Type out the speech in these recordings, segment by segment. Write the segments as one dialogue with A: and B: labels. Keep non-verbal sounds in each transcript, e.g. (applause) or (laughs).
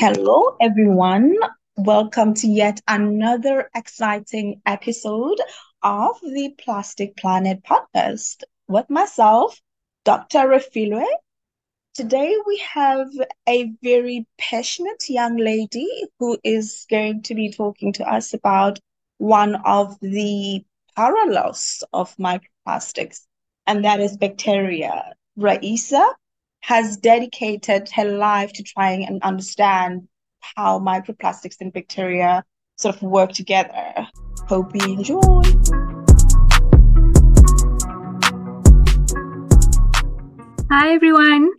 A: Hello, everyone. Welcome to yet another exciting episode of the Plastic Planet podcast with myself, Dr. Refilwe. Today, we have a very passionate young lady who is going to be talking to us about one of the parallels of microplastics, and that is bacteria. Raisa has dedicated her life to trying and understand how microplastics and bacteria sort of work together. Hope you enjoy.
B: Hi everyone,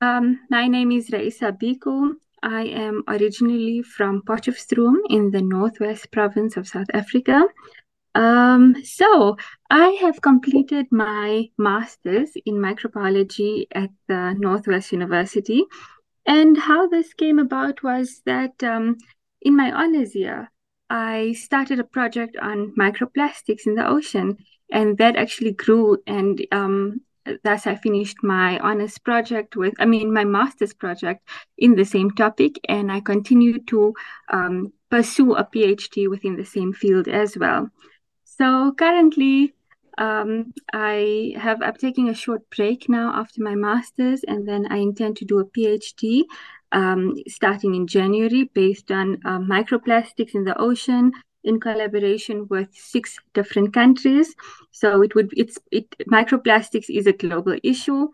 B: um, my name is Raisa Biku. I am originally from Potchefstroom in the northwest province of South Africa. Um, so I have completed my master's in microbiology at the Northwest University. And how this came about was that um, in my honors year, I started a project on microplastics in the ocean, and that actually grew. And um, thus, I finished my honors project with, I mean, my master's project in the same topic, and I continued to um, pursue a PhD within the same field as well. So currently, um, I have I'm taking a short break now after my master's, and then I intend to do a PhD um, starting in January based on uh, microplastics in the ocean in collaboration with six different countries. So it would it's it microplastics is a global issue.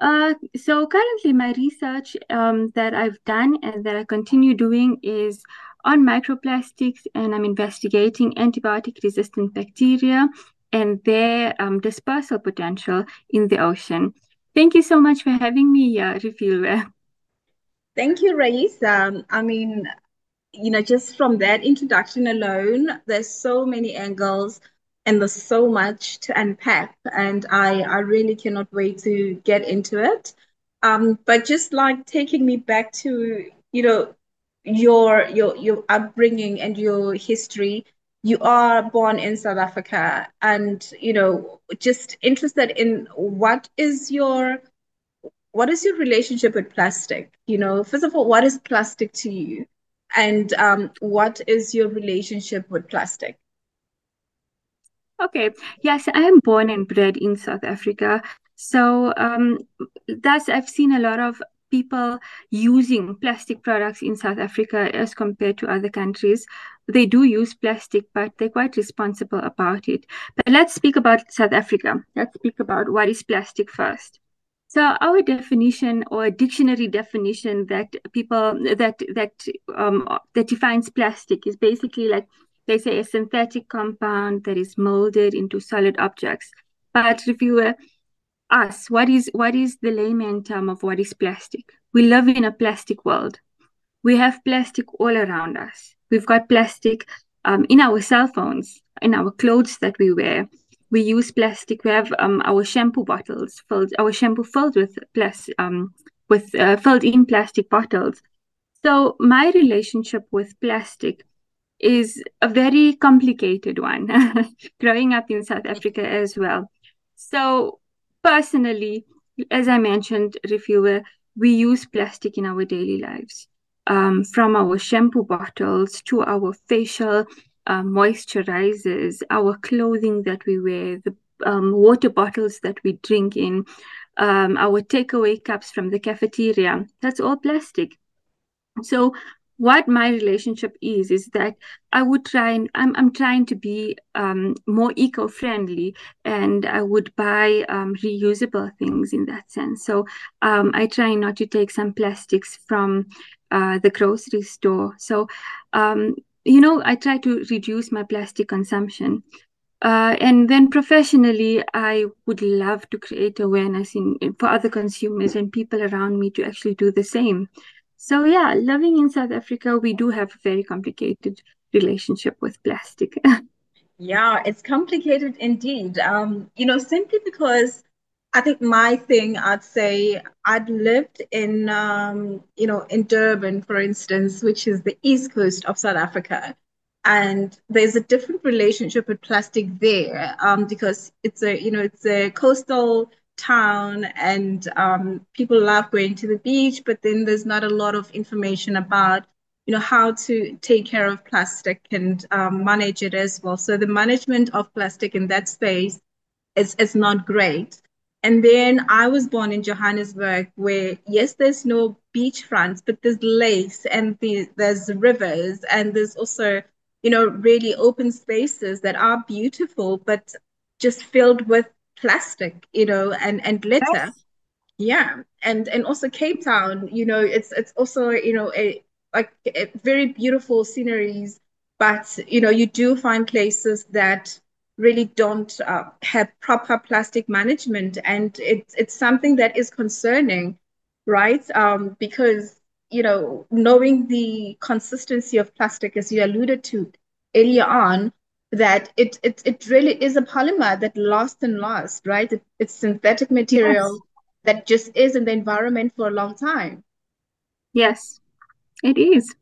B: Uh, so currently, my research um, that I've done and that I continue doing is on microplastics, and I'm investigating antibiotic resistant bacteria and their um, dispersal potential in the ocean. Thank you so much for having me here, Refilwe. (laughs)
A: Thank you, Rais. Um, I mean, you know, just from that introduction alone, there's so many angles and there's so much to unpack. And I, I really cannot wait to get into it. Um, but just like taking me back to, you know, your your your upbringing and your history. You are born in south africa and you know just interested in what is your what is your relationship with plastic? You know first of all what is plastic to you? And um, what is your relationship with plastic?
B: Okay. Yes i am born and bred in south africa. So um, thus i've seen a lot of people using plastic products in South Africa as compared to other countries. They do use plastic, but they're quite responsible about it. But let's speak about South Africa. Let's speak about what is plastic first. So our definition or dictionary definition that people that that um, that defines plastic is basically like they say a synthetic compound that is molded into solid objects. But if you were us what is what is the layman term of what is plastic? We live in a plastic world. We have plastic all around us. We've got plastic um, in our cell phones in our clothes that we wear. We use plastic. We have um, our shampoo bottles filled our shampoo filled with plastic um, with uh, filled in plastic bottles. So my relationship with plastic is a very complicated one (laughs) growing up in south africa as well. So personally, as I mentioned, Refilwe, we use plastic in our daily lives. Um, from our shampoo bottles to our facial uh, moisturizers, our clothing that we wear, the um, water bottles that we drink in, um, our takeaway cups from the cafeteria, that's all plastic. So what my relationship is is that i would try and i'm, I'm trying to be um, more eco-friendly and i would buy um, reusable things in that sense. So um, i try not to take some plastics from uh, the grocery store. So um, you know i try to reduce my plastic consumption. Uh, and then professionally, I would love to create awareness in, in, for other consumers and people around me to actually do the same. So yeah, living in South Africa, we do have a very complicated relationship with plastic. (laughs)
A: yeah, it's complicated indeed. Um, you know, simply because I think my thing, I'd say I'd lived in, um, you know, in Durban, for instance, which is the east coast of South Africa. And there's a different relationship with plastic there um, because it's a, you know, it's a coastal town and um, people love going to the beach, but then there's not a lot of information about, you know, how to take care of plastic and um, manage it as well. So the management of plastic in that space is, is not great. And then I was born in Johannesburg, where yes, there's no beachfronts, but there's lakes and the, there's rivers, and there's also, you know, really open spaces that are beautiful, but just filled with plastic, you know, and and litter. Yes. Yeah, and and also Cape Town, you know, it's it's also you know a like a very beautiful sceneries, but you know you do find places that really don't uh, have proper plastic management, and it's it's something that is concerning, right? Um, because you know knowing the consistency of plastic, as you alluded to earlier on, that it it it really is a polymer that lasts and lasts, right? It, it's synthetic material yes. that just is in the environment for a long time.
B: Yes, it is.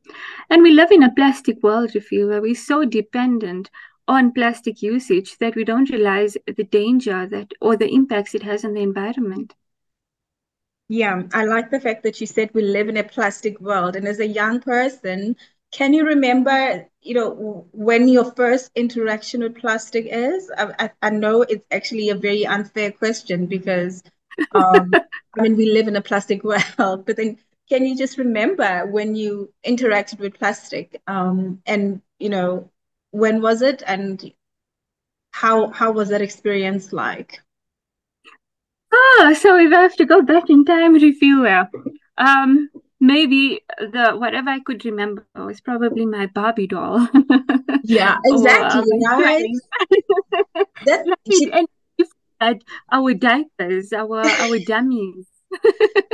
B: And we live in a plastic world, you feel, where we're so dependent on plastic usage that we don't realize the danger that or the impacts it has on the environment.
A: Yeah, I like the fact that you said we live in a plastic world. And as a young person, can you remember, you know, when your first interaction with plastic is? I, I, I know it's actually a very unfair question because, um, (laughs) I mean, we live in a plastic world, but then can you just remember when you interacted with plastic um, and, you know, when was it and how how was that experience like?
B: Ah, so if I have to go back in time, Refilwe, um, maybe the whatever I could remember was probably my Barbie doll. (laughs)
A: yeah, exactly. or, right. (laughs)
B: That's, and our diapers, our our (laughs) dummies.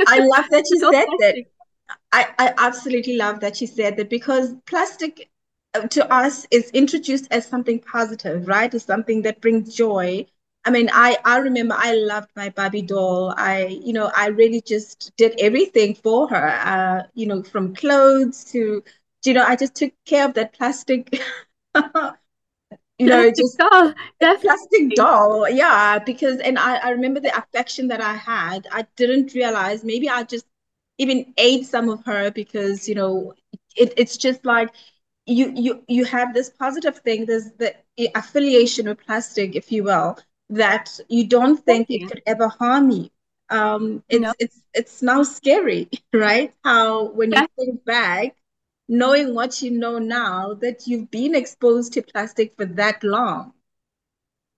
A: I love that you so said plastic. that. I, I absolutely love that you said that because plastic uh, to us is introduced as something positive, right? As something that brings joy. I mean, I I remember I loved my Barbie doll. I you know I really just did everything for her. Uh, you know, from clothes to you know I just took care of that plastic. (laughs) you know, plastic just doll. plastic doll. Yeah, because and I I remember the affection that I had. I didn't realize maybe I just even ate some of her because you know it, it's just like you you you have this positive thing there's the affiliation with plastic if you will that you don't think it could ever harm you um it's no. it's it's now scary (laughs) right how when you think back knowing what you know now that you've been exposed to plastic for that long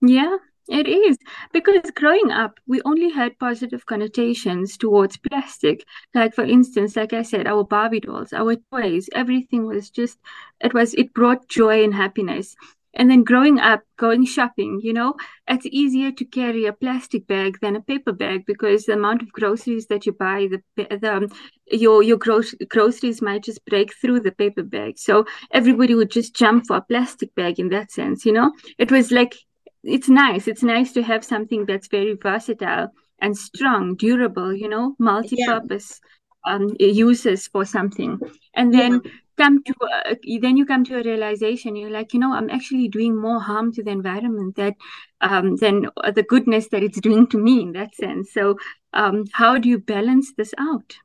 B: yeah it is because growing up, we only had positive connotations towards plastic. Like, for instance, like I said, our Barbie dolls, our toys, everything was just, it was, it brought joy and happiness. And then growing up, going shopping, you know, it's easier to carry a plastic bag than a paper bag because the amount of groceries that you buy, the the your your gro- groceries might just break through the paper bag. So everybody would just jump for a plastic bag in that sense, you know. It was like it's nice. It's nice to have something that's very versatile and strong, durable, you know, multi-purpose yeah. um, uses for something. And then yeah. Come to uh, then you come to a realization. You're like, you know, I'm actually doing more harm to the environment that um, than the goodness that it's doing to me in that sense. So, um, how do you balance this out?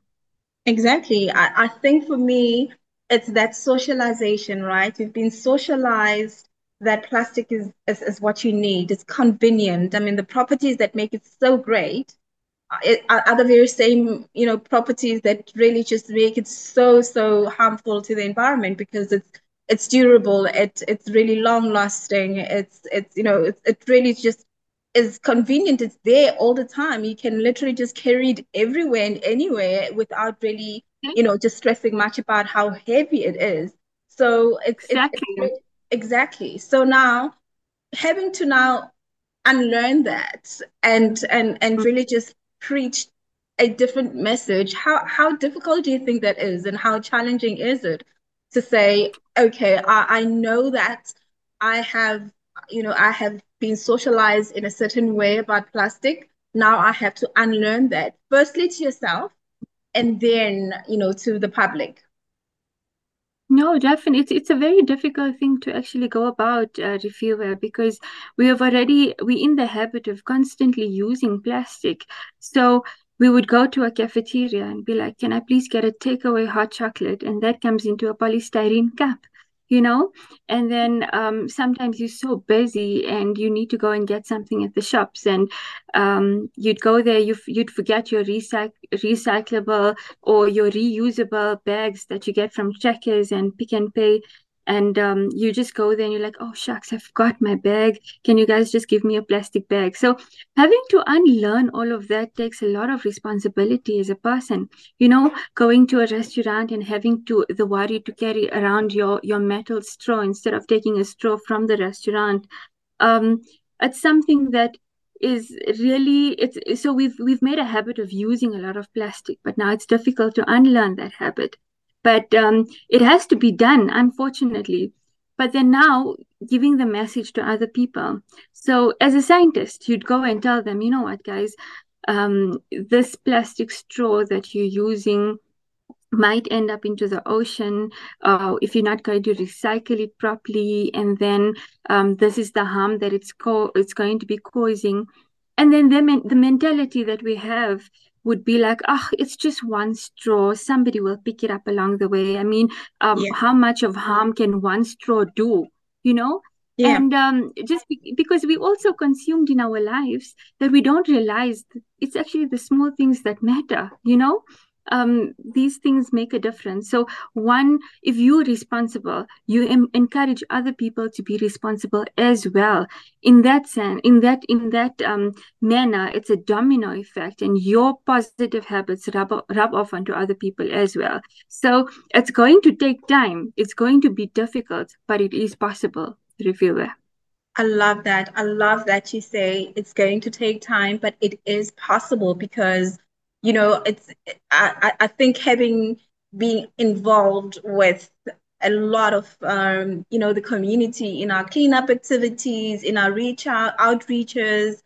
A: Exactly. I, I think for me, it's that socialization, right? We've been socialized that plastic is, is, is what you need. It's convenient. I mean, the properties that make it so great are, the very same, you know, properties that really just make it so, so harmful to the environment because it's it's durable, it, it's really long lasting, it's, it's you know, it, it really just is convenient. It's there all the time. You can literally just carry it everywhere and anywhere without really, you know, just stressing much about how heavy it is. So it's, exactly. it's, exactly so now having to now unlearn that and and and mm. really just preach a different message how how difficult do you think that is and how challenging is it to say okay i, I know that i have you know i have been socialized in a certain way about plastic. Now i have to unlearn that firstly to yourself and then you know to the public
B: No, definitely. It's, it's a very difficult thing to actually go about, uh, because we have already, we're in the habit of constantly using plastic. So we would go to a cafeteria and be like, can I please get a takeaway hot chocolate? And that comes into a polystyrene cup you know? And then um, sometimes you're so busy and you need to go and get something at the shops and um, you'd go there you you'd forget your recyc- recyclable or your reusable bags that you get from checkers and Pick n Pay and um, you just go there and you're like oh shucks i forgot my bag. Can you guys just give me a plastic bag? So having to unlearn all of that takes a lot of responsibility as a person. You know going to a restaurant and having to the worry to carry around your your metal straw instead of taking a straw from the restaurant. Um, it's something that is really it's so we've we've made a habit of using a lot of plastic but now it's difficult to unlearn that habit but um, it has to be done, unfortunately. But then now giving the message to other people. So as a scientist, you'd go and tell them, you know what, guys, um, this plastic straw that you're using might end up into the ocean uh, if you're not going to recycle it properly and then um, this is the harm that it's co- it's going to be causing and then the, the mentality that we have would be like, oh, it's just one straw. Somebody will pick it up along the way. I mean, um, yeah. how much of harm can one straw do? You know? Yeah. And um, just be- because we also consumed in our lives that we don't realize it's actually the small things that matter, you know? Um, these things make a difference. So, one, if you're responsible, you em- encourage other people to be responsible as well. In that sense, in that in that um, manner, it's a domino effect, and your positive habits rub rub off onto other people as well. So, it's going to take time. It's going to be difficult, but it is possible. Refilwe.
A: I love that. I love that you say it's going to take time, but it is possible because you know, it's I, I think having been involved with a lot of um, you know the community in our cleanup activities, in our reach out outreaches.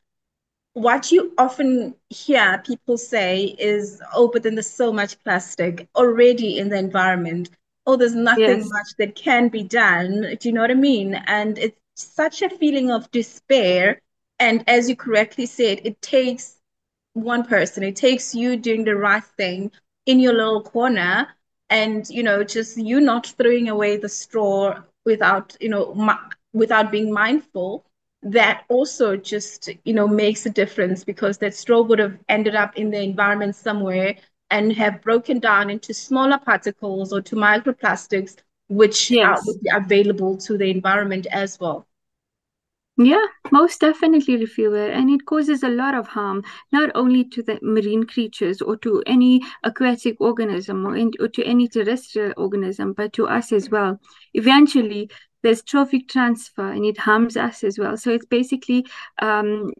A: What you often hear people say is, "Oh, but then there's so much plastic already in the environment. Oh, there's nothing yes. much that can be done." Do you know what I mean? And it's such a feeling of despair. And as you correctly said, it takes one person. It takes you doing the right thing in your little corner and, you know, just you not throwing away the straw without, you know, without being mindful. That also just, you know, makes a difference because that straw would have ended up in the environment somewhere and have broken down into smaller particles or to microplastics, which yes. are, would be available to the environment as well.
B: Yeah, most definitely, Refilwe. And it causes a lot of harm, not only to the marine creatures or to any aquatic organism or, in, or to any terrestrial organism, but to us as well. Eventually, there's trophic transfer and it harms us as well. So it's basically um,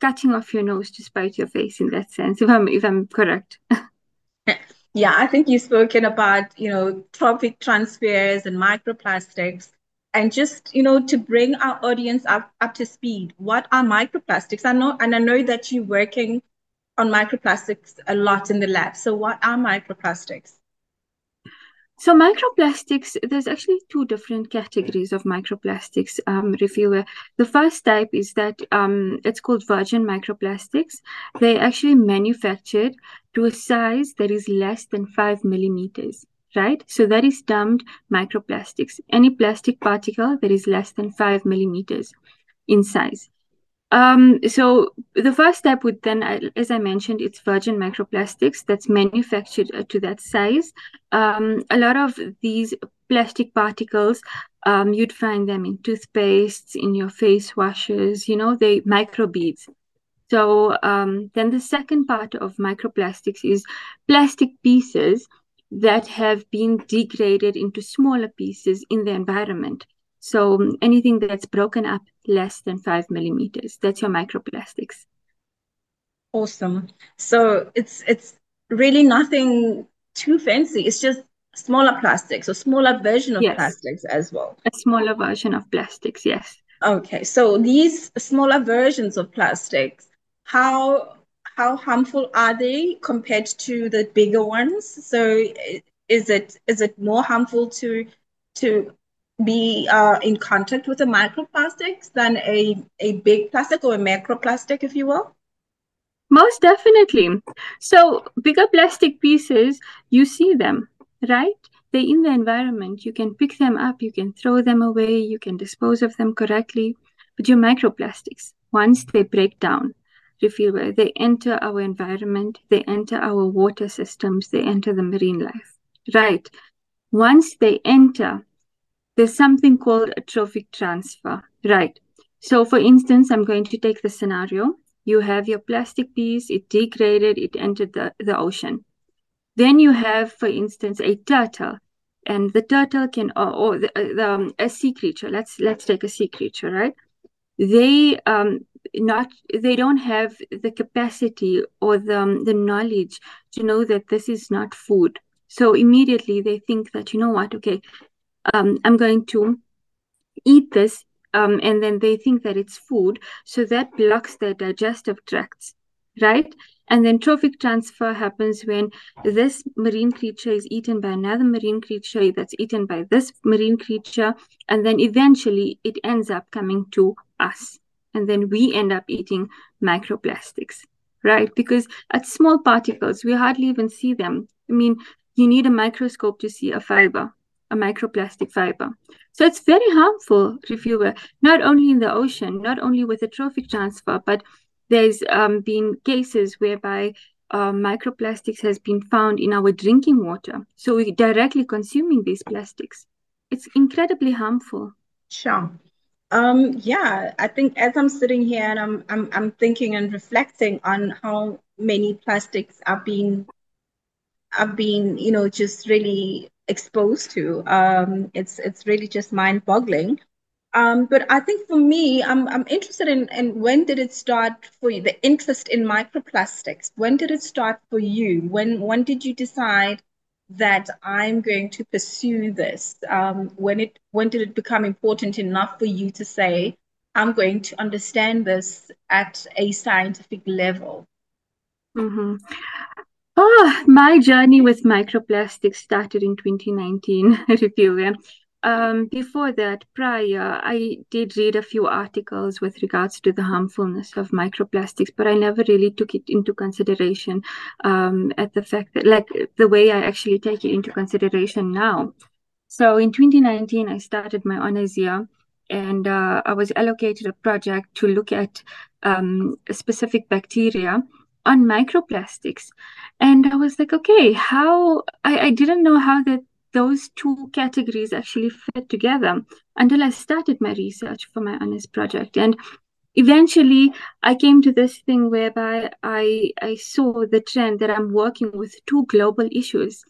B: cutting off your nose to spite your face in that sense, if I'm, if I'm correct. (laughs)
A: yeah, I think you've spoken about, you know, trophic transfers and microplastics and just you know to bring our audience up, up to speed. What are microplastics? I know and i know that you're working on microplastics a lot in the lab. So what are microplastics?
B: So microplastics, there's actually two different categories of microplastics, um, Refilwe. The first type is that um, it's called virgin microplastics. They're actually manufactured to a size that is less than five millimeters right? So that is termed microplastics, any plastic particle that is less than five millimeters in size. Um, so the first step would then, as I mentioned, it's virgin microplastics that's manufactured uh, to that size. Um, a lot of these plastic particles, um, you'd find them in toothpastes, in your face washes, you know, they microbeads. So um, then the second part of microplastics is plastic pieces that have been degraded into smaller pieces in the environment. So um, anything that's broken up less than five millimeters, that's your microplastics.
A: Awesome. So it's it's really nothing too fancy. It's just smaller plastics or smaller version of yes. plastics as well.
B: A smaller version of plastics, yes.
A: Okay. So these smaller versions of plastics, how how harmful are they compared to the bigger ones? So is it is it more harmful to to be uh, in contact with the microplastics than a, a big plastic or a macroplastic, if you will?
B: Most definitely. So bigger plastic pieces, you see them, right? They're in the environment. You can pick them up, you can throw them away, you can dispose of them correctly. But your microplastics, once they break down, they enter our environment, they enter our water systems, they enter the marine life, right? Once they enter, there's something called a trophic transfer, right? So for instance, I'm going to take the scenario. You have your plastic piece, it degraded, it entered the, the ocean. Then you have, for instance, a turtle, and the turtle can, or, or the, uh, the um, a sea creature. Let's let's take a sea creature, right? They um not they don't have the capacity or the um, the knowledge to know that this is not food. So immediately they think that you know what, okay, um, I'm going to eat this, um, and then they think that it's food. So that blocks their digestive tracts, right? And then trophic transfer happens when this marine creature is eaten by another marine creature that's eaten by this marine creature. And then eventually it ends up coming to us. And then we end up eating microplastics, right? Because at small particles, we hardly even see them. I mean, you need a microscope to see a fiber a microplastic fiber. So it's very harmful, Refilwe, not only in the ocean, not only with the trophic transfer, but there's um, been cases whereby uh, microplastics has been found in our drinking water. So we're directly consuming these plastics. It's incredibly harmful.
A: Sure. Um, yeah, I think as I'm sitting here and I'm, I'm I'm thinking and reflecting on how many plastics are being are being, you know, just really exposed to. Um, it's it's really just mind boggling. Um, but I think for me, I'm I'm interested in, in when did it start for you? The interest in microplastics. When did it start for you? When when did you decide that I'm going to pursue this? Um, when it when did it become important enough for you to say I'm going to understand this at a scientific level?
B: Mm-hmm. Oh, my journey with microplastics started in 2019, (laughs) Refilwe. Um, before that, prior, I did read a few articles with regards to the harmfulness of microplastics, but I never really took it into consideration um, at the fact that, like, the way I actually take it into consideration now. So in 2019, I started my honors year and uh, I was allocated a project to look at um, specific bacteria on microplastics. And I was like, okay, how I, I didn't know how that those two categories actually fit together until I started my research for my honors project. And eventually I came to this thing whereby I I saw the trend that I'm working with two global issues,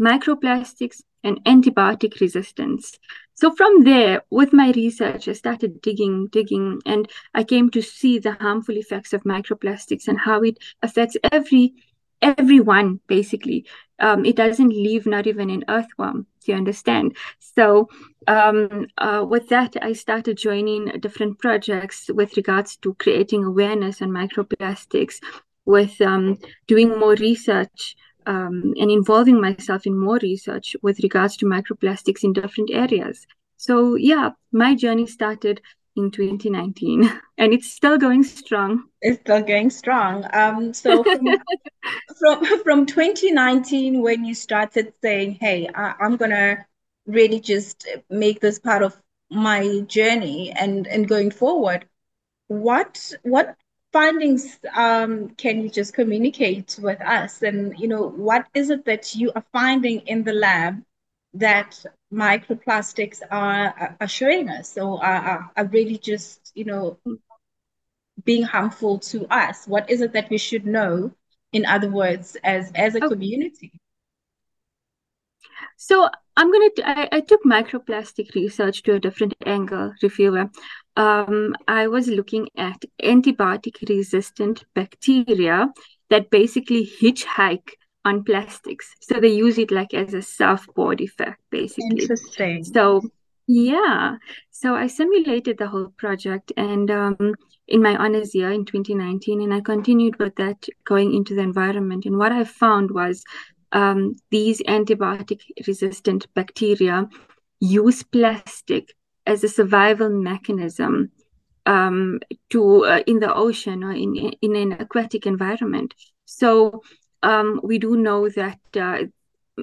B: microplastics and antibiotic resistance. So from there, with my research, I started digging, digging, and I came to see the harmful effects of microplastics and how it affects every everyone basically. Um, it doesn't leave not even an earthworm. Do you understand? So um, uh, with that, I started joining different projects with regards to creating awareness on microplastics, with um, doing more research um, and involving myself in more research with regards to microplastics in different areas. So, yeah, my journey started in 2019 (laughs) and it's still going strong.
A: It's still going strong. Um, so, from, (laughs) from, from 2019, when you started saying, hey, I, I'm to really just make this part of my journey and, and going forward, what what findings um, can you just communicate with us? And, you know, what is it that you are finding in the lab that microplastics are, are showing us or are, are really just, you know, being harmful to us? What is it that we should know, in other words, as, as a community?
B: So I'm gonna. I, I took microplastic research to a different angle, Refilwe. Um, I was looking at antibiotic-resistant bacteria that basically hitchhike on plastics. So they use it like as a surfboard effect, basically.
A: Interesting.
B: So yeah, so I simulated the whole project and um, in my honors year in 2019, and I continued with that going into the environment. And what I found was um, these antibiotic resistant bacteria use plastic as a survival mechanism um, to uh, in the ocean or in in an aquatic environment. So um, we do know that uh,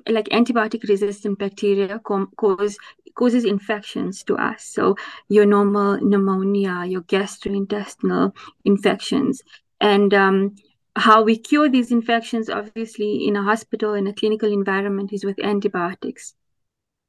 B: like antibiotic resistant bacteria cause causes infections to us. So your normal pneumonia, your gastrointestinal infections, and um, how we cure these infections, obviously, in a hospital in a clinical environment, is with antibiotics.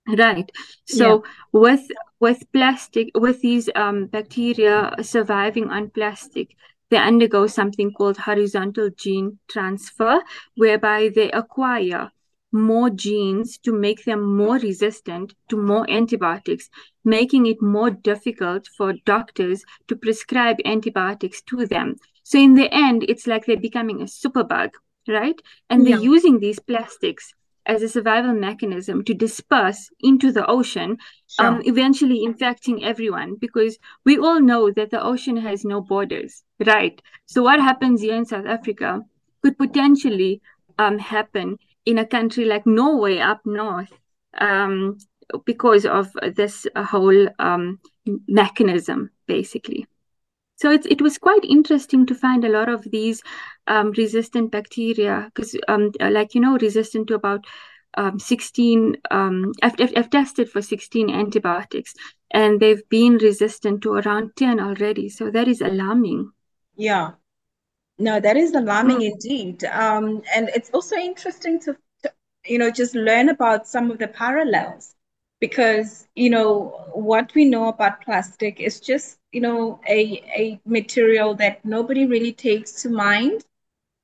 B: Right. So yeah. with with plastic, with these um, bacteria surviving on plastic, they undergo something called horizontal gene transfer, whereby they acquire more genes to make them more resistant to more antibiotics, making it more difficult for doctors to prescribe antibiotics to them. So in the end, it's like they're becoming a superbug, right? And they're using these plastics as a survival mechanism to disperse into the ocean, sure. um, eventually infecting everyone because we all know that the ocean has no borders, right? So what happens here in South Africa could potentially um, happen in a country like Norway up north um, because of this whole um, mechanism, basically. So it, it was quite interesting to find a lot of these um, resistant bacteria because, um, like, you know, resistant to about um, 16, um, I've, I've tested for 16 antibiotics and they've been resistant to around 10 already. So that is alarming.
A: Yeah. No, that is alarming mm. indeed. Um, and it's also interesting to, to, you know, just learn about some of the parallels because, you know, what we know about plastic is just, you know, a, a material that nobody really takes to mind.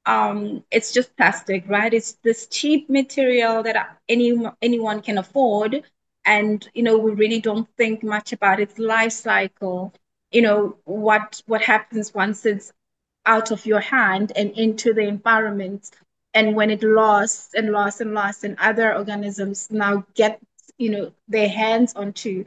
A: Um, it's just plastic, right? It's this cheap material that any anyone can afford, and you know we really don't think much about its life cycle. You know what what happens once it's out of your hand and into the environment. And when it lost and lost and lost, and other organisms now get, you know, their hands onto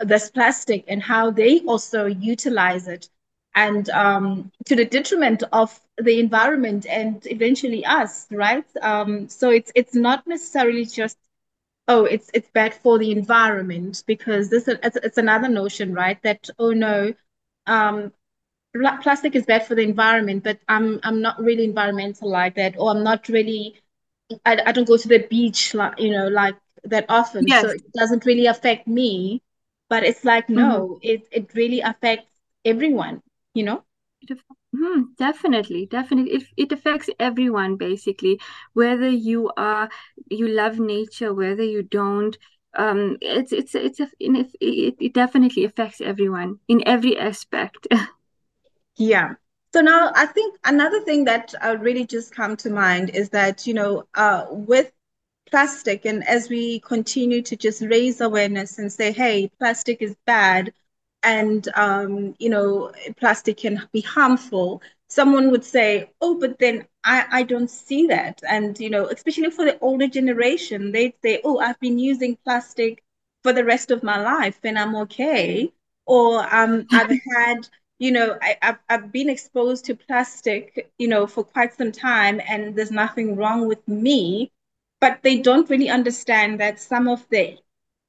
A: this plastic and how they also utilize it and um, to the detriment of the environment and eventually us, right? Um, so it's it's not necessarily just oh it's it's bad for the environment because this it's, it's another notion, right? That oh no, um, plastic is bad for the environment, but I'm I'm not really environmental like that, or I'm not really I, I don't go to the beach like you know like that often, yes. so it doesn't really affect me. But it's like no, mm-hmm. it it really affects everyone, you know.
B: Mm-hmm, definitely, definitely. It, it affects everyone basically, whether you are you love nature, whether you don't. Um, it's it's it's a, it, it definitely affects everyone in every aspect. (laughs)
A: Yeah. So now I think another thing that uh, really just come to mind is that, you know, uh, with plastic and as we continue to just raise awareness and say, hey, plastic is bad and, um, you know, plastic can be harmful, someone would say, oh, but then I, I don't see that. And, you know, especially for the older generation, they'd say, oh, I've been using plastic for the rest of my life and I'm okay. Or um, (laughs) I've had you know, I, have I've been exposed to plastic, you know, for quite some time, and there's nothing wrong with me. But they don't really understand that some of the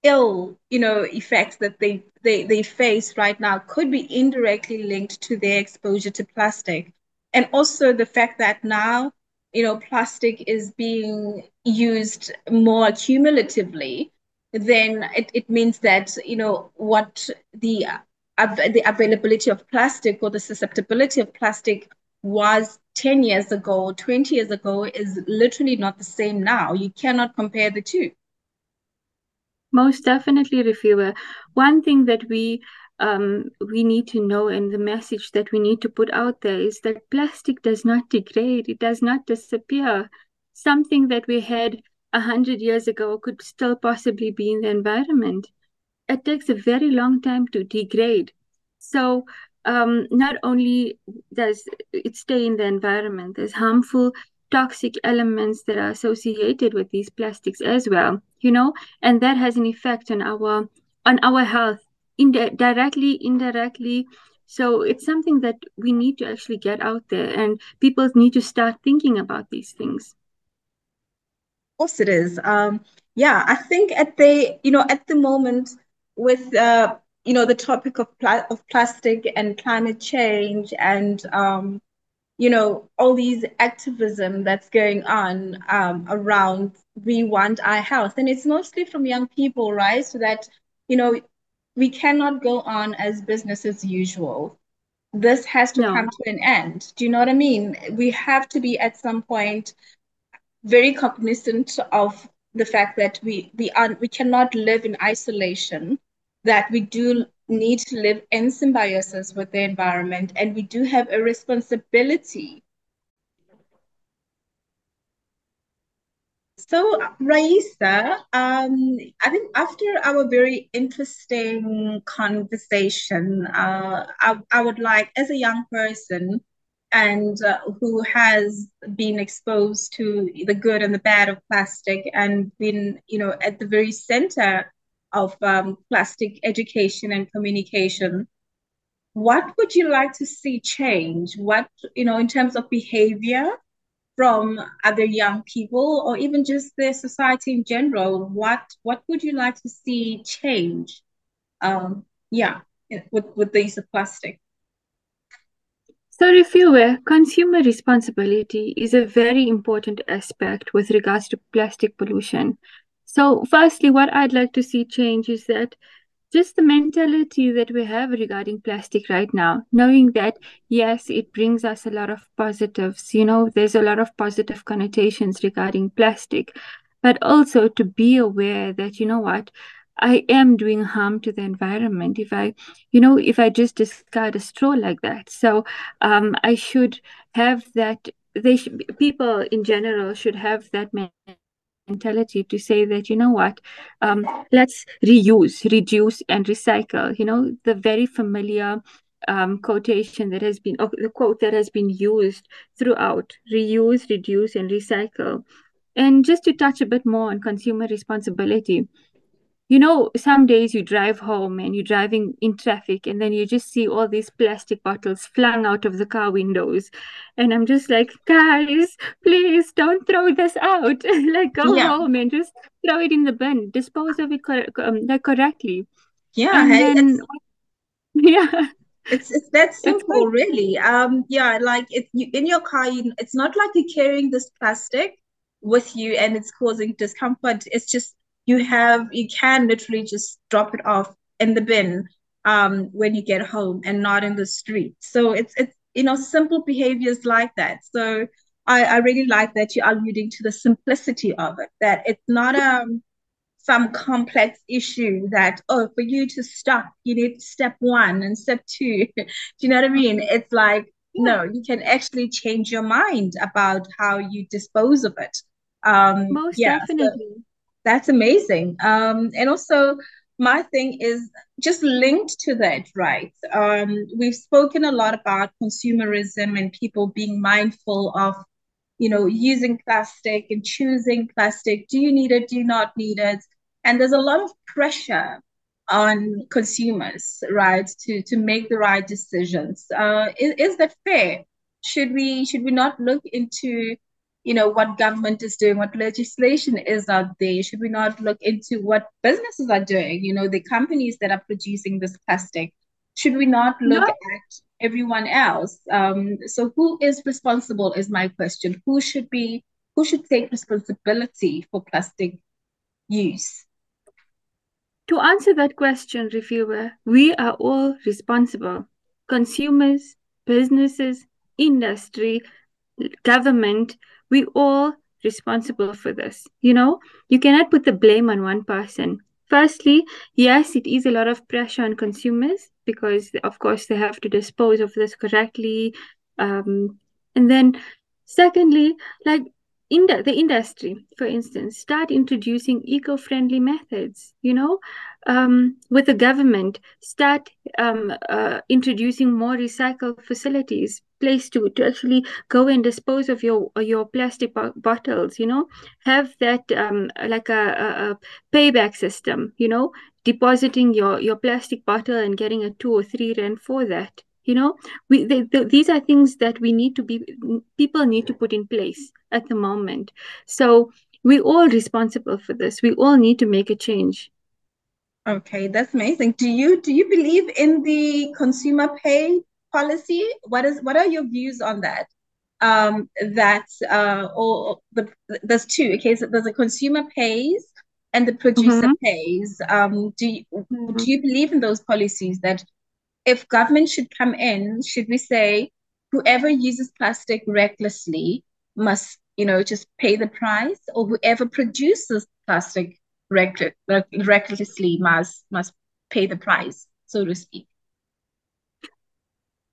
A: ill, you know, effects that they they they face right now could be indirectly linked to their exposure to plastic, and also the fact that now, you know, plastic is being used more cumulatively then it, it means that you know what the uh, the availability of plastic or the susceptibility of plastic was 10 years ago, 20 years ago is literally not the same now. You cannot compare the two.
B: Most definitely, Refilwe. One thing that we um, we need to know and the message that we need to put out there is that plastic does not degrade, it does not disappear. Something that we had a hundred years ago could still possibly be in the environment it takes a very long time to degrade. So um, not only does it stay in the environment, there's harmful toxic elements that are associated with these plastics as well, you know, and that has an effect on our on our health, indi- directly, indirectly. So it's something that we need to actually get out there, and people need to start thinking about these things.
A: Of course it is. Um, yeah, I think at the you know at the moment with uh, you know the topic of pla- of plastic and climate change and um, you know all these activism that's going on um, around we want our health. And it's mostly from young people right? So that you know we cannot go on as business as usual. This has to
B: No.
A: come to an end. Do you know what i mean? We have to be at some point very cognizant of the fact that we we are we cannot live in isolation that we do need to live in symbiosis with the environment and we do have a responsibility. So, Raisa, um, I think after our very interesting conversation, uh, I, I would like, as a young person and uh, who has been exposed to the good and the bad of plastic and been, you know, at the very center of um, plastic education and communication, what would you like to see change? What, you know, in terms of behavior? from other young people or even just the society in general what what would you like to see change um yeah with with the use of plastic
B: so if you consumer responsibility is a very important aspect with regards to plastic pollution so firstly what i'd like to see change is that just the mentality that we have regarding plastic right now, knowing that, yes, it brings us a lot of positives, you know, there's a lot of positive connotations regarding plastic, but also to be aware that, you know what, I am doing harm to the environment if I, you know, if I just discard a straw like that. So um, I should have that. They should, people in general should have that mentality to say that you know what? Um, let's reuse reduce and recycle. You know the very familiar um, quotation that has been the quote that has been used throughout reuse reduce and recycle. And just to touch a bit more on consumer responsibility you know, some days you drive home and you're driving in traffic, and then you just see all these plastic bottles flung out of the car windows. And I'm just like, guys, please don't throw this out. (laughs) like, go yeah. home and just throw it in the bin, dispose of it cor- um, like correctly.
A: Yeah.
B: And
A: hey,
B: then, (laughs) yeah.
A: It's it's that simple, it's really. Um, yeah, like it you, in your car, you, it's not like you're carrying this plastic with you and it's causing discomfort. It's just you have you can literally just drop it off in the bin um, when you get home and not in the street. So it's it's you know simple behaviors like that. So I, I really like that you're alluding to the simplicity of it. That it's not um some complex issue that oh for you to stop you need step one and step two. (laughs) Do you know what I mean? It's like no, you can actually change your mind about how you dispose of it. Um,
B: Most
A: yeah,
B: definitely.
A: So, that's amazing. Um, and also, my thing is just linked to that, right? Um, we've spoken a lot about consumerism and people being mindful of, you know, using plastic and choosing plastic. Do you need it? Do you not need it? And there's a lot of pressure on consumers, right, to to make the right decisions. Uh, is, is that fair? Should we should we not look into you know what government is doing what legislation is out there. Should we not look into what businesses are doing you know the companies that are producing this plastic? Should we not look no. at everyone else? Um, so who is responsible is my question. Who should be who should take responsibility for plastic use?
B: To answer that question Refilwe we are all responsible. Consumers businesses industry government we all responsible for this you know? You cannot put the blame on one person. Firstly yes it is a lot of pressure on consumers because of course they have to dispose of this correctly um, and then secondly like the, industry for instance start introducing eco-friendly methods you know um, with the government start um, uh, introducing more recycle facilities place to to actually go and dispose of your your plastic bo- bottles you know have that um, like a, a, a payback system you know depositing your your plastic bottle and getting a two or three rand for that you know we they, the, these are things that we need to be people need to put in place at the moment so we're all responsible for this. We all need to make a change.
A: Okay, that's amazing. Do you do you believe in the consumer pay policy? What is what are your views on that? Um, that uh, or the there's two. Okay, so there's a consumer pays and the producer mm-hmm. pays. Um, do you, mm-hmm. do you believe in those policies that if government should come in, should we say whoever uses plastic recklessly must you know just pay the price, or whoever produces plastic recklessly must must pay the price, so to speak.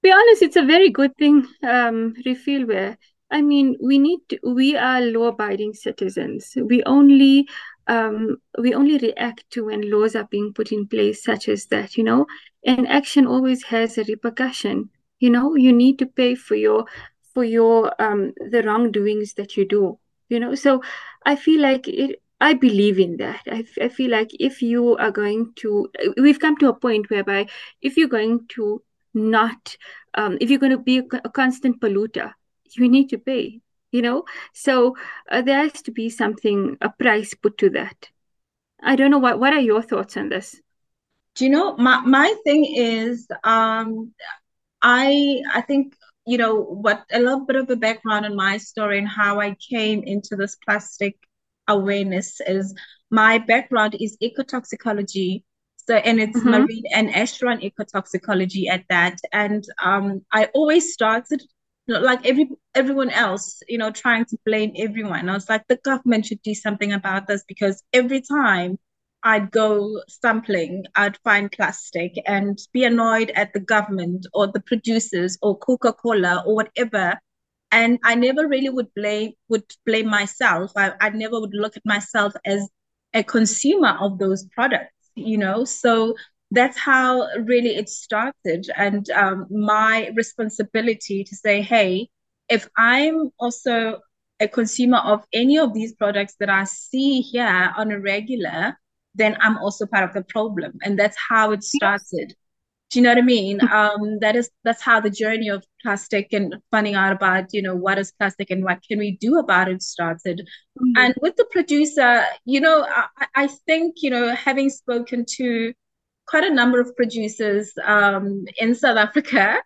B: Be honest, it's a very good thing, um, Refilwe I mean we need to, we are law-abiding citizens. We only um, we only react to when laws are being put in place, such as that, you know. And action always has a repercussion. You know, you need to pay for your for your um the wrongdoings that you do. You know, so I feel like it I believe in that. I, I feel like if you are going to, we've come to a point whereby if you're going to not, um, if you're going to be a, a constant polluter, you need to pay, you know? So uh, there has to be something, a price put to that. I don't know what, what are your thoughts on this?
A: Do you know, my, my thing is, um, I, I think you know what a little bit of a background on my story and how I came into this plastic awareness is my background is ecotoxicology. So, and it's mm-hmm. marine and estuarine ecotoxicology at that. And um, I always started like every everyone else, you know, trying to blame everyone. I was like, the government should do something about this because every time I'd go sampling, I'd find plastic and be annoyed at the government or the producers or Coca Cola or whatever. And i never really would blame would blame myself. I, I never would look at myself as a consumer of those products you know? So that's how really it started. And um, my responsibility to say hey if i'm also a consumer of any of these products that i see here on a regular then i'm also part of the problem and that's how it started do you know what I mean? (laughs) Um, that is that's how the journey of plastic and finding out about you know what is plastic and what can we do about it started. Mm-hmm. And with the producer, you know, I, I think you know having spoken to quite a number of producers um, in South Africa,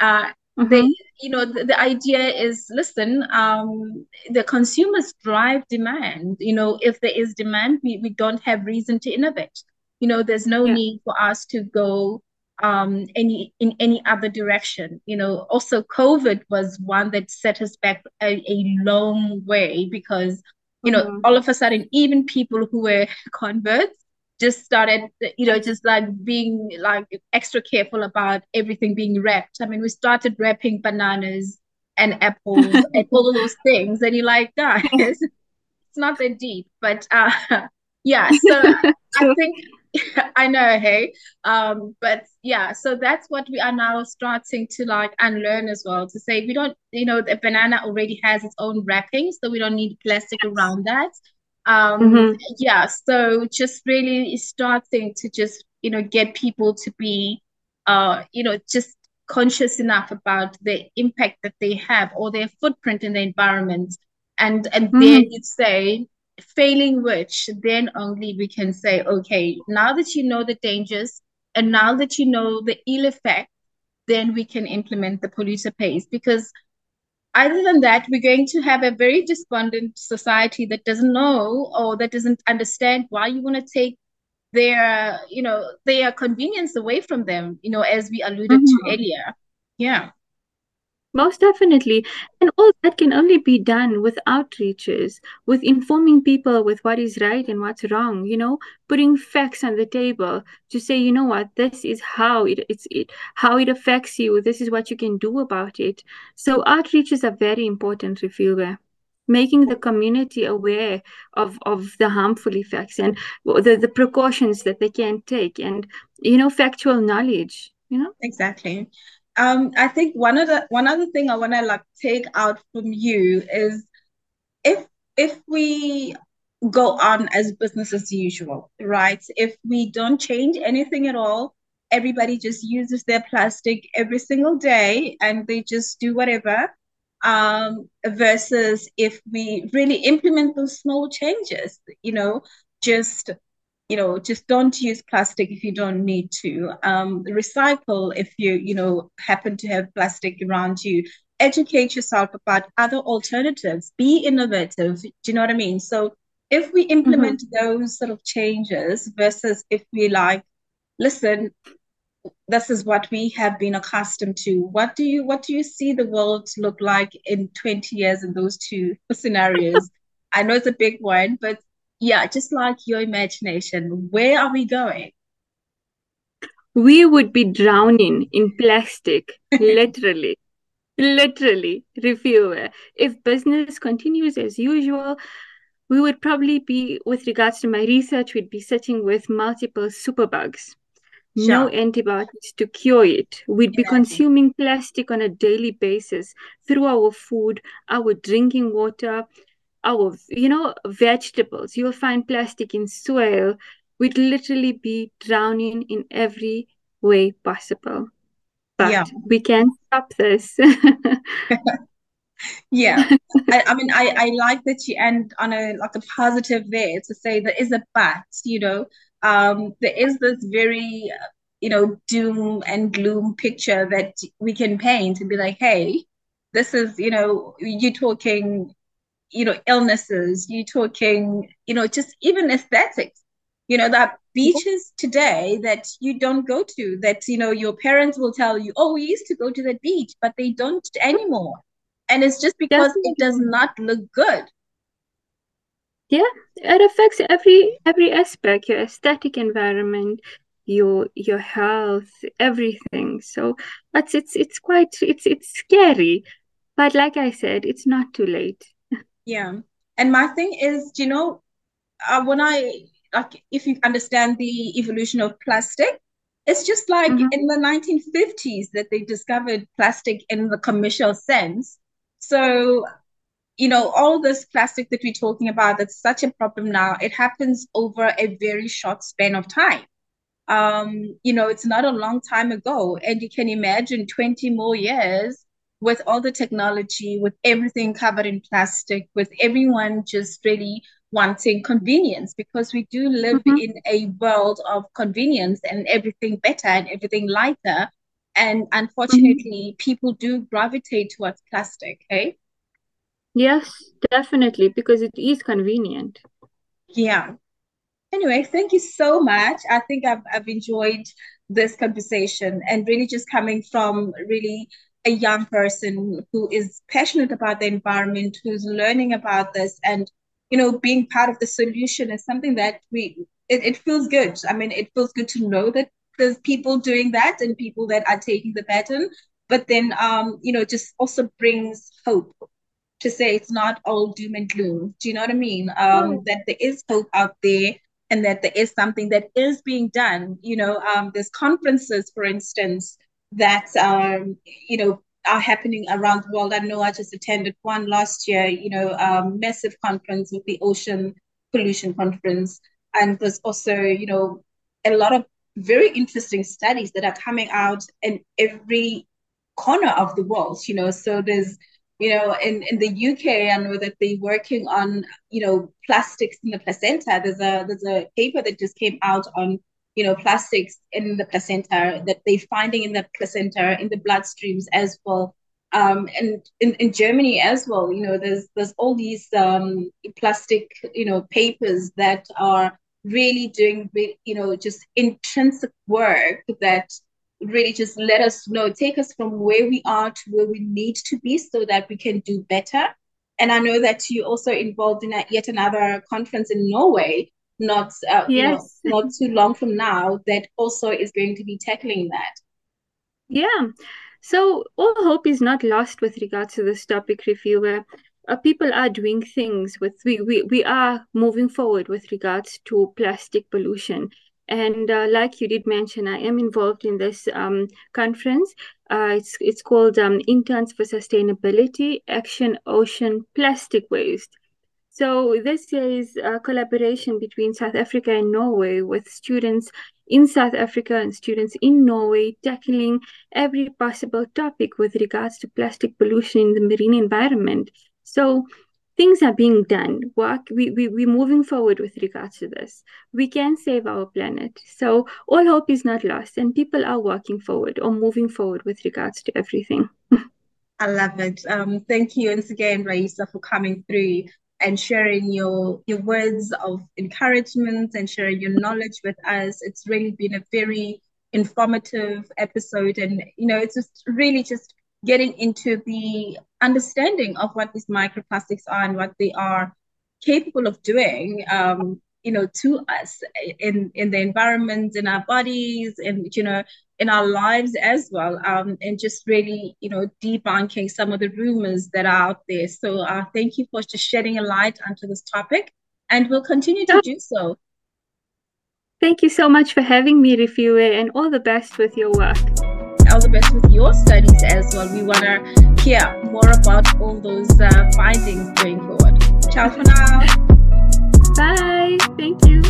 A: uh, mm-hmm. they you know the, the idea is listen, um, the consumers drive demand. You know, if there is demand, we we don't have reason to innovate. You know, there's no yeah. need for us to go um, any in any other direction. You know, also COVID was one that set us back a, a long way because you know mm-hmm. all of a sudden even people who were (laughs) converts just started you know just like being like extra careful about everything being wrapped. I mean, we started wrapping bananas and apples (laughs) and all of those things, and you're like, guys, it's not that deep, but uh, (laughs) yeah. So (laughs) I think I know, hey. Um, but yeah, so that's what we are now starting to like unlearn as well to say we don't, you know, the banana already has its own wrapping, so we don't need plastic around that. Um, mm-hmm. yeah, so just really starting to just, you know, get people to be uh, you know, just conscious enough about the impact that they have or their footprint in the environment. And and mm-hmm. then you'd say failing which then only we can say okay now that you know the dangers and now that you know the ill effect then we can implement the polluter pays because other than that we're going to have a very despondent society that doesn't know or that doesn't understand why you want to take their you know their convenience away from them you know as we alluded mm-hmm. to earlier yeah
B: most definitely. And all that can only be done with outreaches, with informing people with what is right and what's wrong, you know, putting facts on the table to say, you know what, this is how it it's it how it affects you. This is what you can do about it. So outreaches are very important, Refilwe making the community aware of, of the harmful effects and the, the precautions that they can take and you know factual knowledge you know
A: exactly um, I think one of the one other thing I want to like take out from you is if if we go on as business as usual, right? If we don't change anything at all, everybody just uses their plastic every single day and they just do whatever. um, versus if we really implement those small changes, you know, just you know, just don't use plastic if you don't need to. Um, recycle if you, you know, happen to have plastic around you. Educate yourself about other alternatives. Be innovative. Do you know what I mean? So if we implement mm-hmm. those sort of changes versus if we like, listen, this is what we have been accustomed to. What do you what do you see the world look like in 20 years in those two scenarios? (laughs) I know it's a big one, but yeah, just like your imagination, where are we going?
B: We would be drowning in plastic, (laughs) literally. literally, Refilwe. If business continues as usual, we would probably be, with regards to my research, we'd be sitting with multiple superbugs. Sure. No antibiotics to cure it. We'd be consuming plastic on a daily basis through our food, our drinking water, our you know vegetables. You'll find plastic in soil we'd literally be drowning in every way possible. But yeah. we can stop this. (laughs) (laughs)
A: Yeah. I, I, mean I, I like that you end on a like a positive there to say there is a but you know. Um there is this very you know doom and gloom picture that we can paint and be like hey this is you know you're talking you know, illnesses, you're talking, you know, just even aesthetics, you know, that mm-hmm. beaches today that you don't go to, that, you know, your parents will tell you, oh, we used to go to the beach, but they don't anymore. And it's just because Definitely. it does not look good.
B: Yeah, it affects every every aspect, your aesthetic environment, your your health, everything. So that's it's it's quite it's it's scary. But like I said, it's not too late.
A: Yeah. And my thing is, you know, uh, when I, like, if you understand the evolution of plastic, it's just like mm-hmm. in the 1950s that they discovered plastic in the commercial sense. So, you know, all this plastic that we're talking about that's such a problem now, it happens over a very short span of time. Um, you know, it's not a long time ago. And you can imagine 20 more years with all the technology, with everything covered in plastic, with everyone just really wanting convenience because we do live mm-hmm. in a world of convenience and everything better and everything lighter. And unfortunately, mm-hmm. people do gravitate towards plastic, eh?
B: Yes, definitely, because it is convenient.
A: Yeah. Anyway, thank you so much. I think I've, I've enjoyed this conversation and really just coming from really a young person who is passionate about the environment, who's learning about this, and you know, being part of the solution is something that we it, it feels good. I mean, it feels good to know that there's people doing that and people that are taking the pattern. But then, um, you know, just also brings hope to say it's not all doom and gloom. Do you know what I mean? Um, oh. That there is hope out there and that there is something that is being done. You know, um, there's conferences, for instance, that um, you know are happening around the world. I know I just attended one last year, you know, um, massive conference with the Ocean Pollution Conference, and there's also you know a lot of very interesting studies that are coming out in every corner of the world. You know, so there's you know in in the UK I know that they're working on you know plastics in the placenta. There's a there's a paper that just came out on you know, plastics in the placenta that they're finding in the placenta, in the bloodstreams as well. Um, and in, in Germany as well, you know, there's there's all these um, plastic, you know, papers that are really doing, you know, just intrinsic work that really just let us know, take us from where we are to where we need to be so that we can do better. And I know that you also involved in a, yet another conference in Norway not uh, yes. you know, not too long from now that also is going to be tackling that.
B: Yeah. So all hope is not lost with regards to this topic Refilwe. Uh, people are doing things with we, we we are moving forward with regards to plastic pollution and uh, like you did mention i am involved in this um, conference uh, it's it's called um, interns for sustainability action ocean plastic waste so this is a collaboration between South Africa and Norway with students in South Africa and students in Norway tackling every possible topic with regards to plastic pollution in the marine environment. So things are being done. Work we, we we're moving forward with regards to this. We can save our planet. So all hope is not lost and people are working forward or moving forward with regards to everything. (laughs)
A: I love it. Um, thank you once again, Raisa, for coming through and sharing your your words of encouragement and sharing your knowledge with us. It's really been a very informative episode, and you know, it's just really just getting into the understanding of what these microplastics are and what they are capable of doing. Um, you know, to us in in the environment, in our bodies, and you know, in our lives as well, um, and just really, you know, debunking some of the rumors that are out there. So uh, thank you for just shedding a light onto this topic, and we'll continue to do so.
B: Thank you so much for having me, Refilwe, and all the best with your work.
A: All the best with your studies as well. We want to hear more about all those uh, findings going forward. Ciao for now.
B: Bye. Thank you.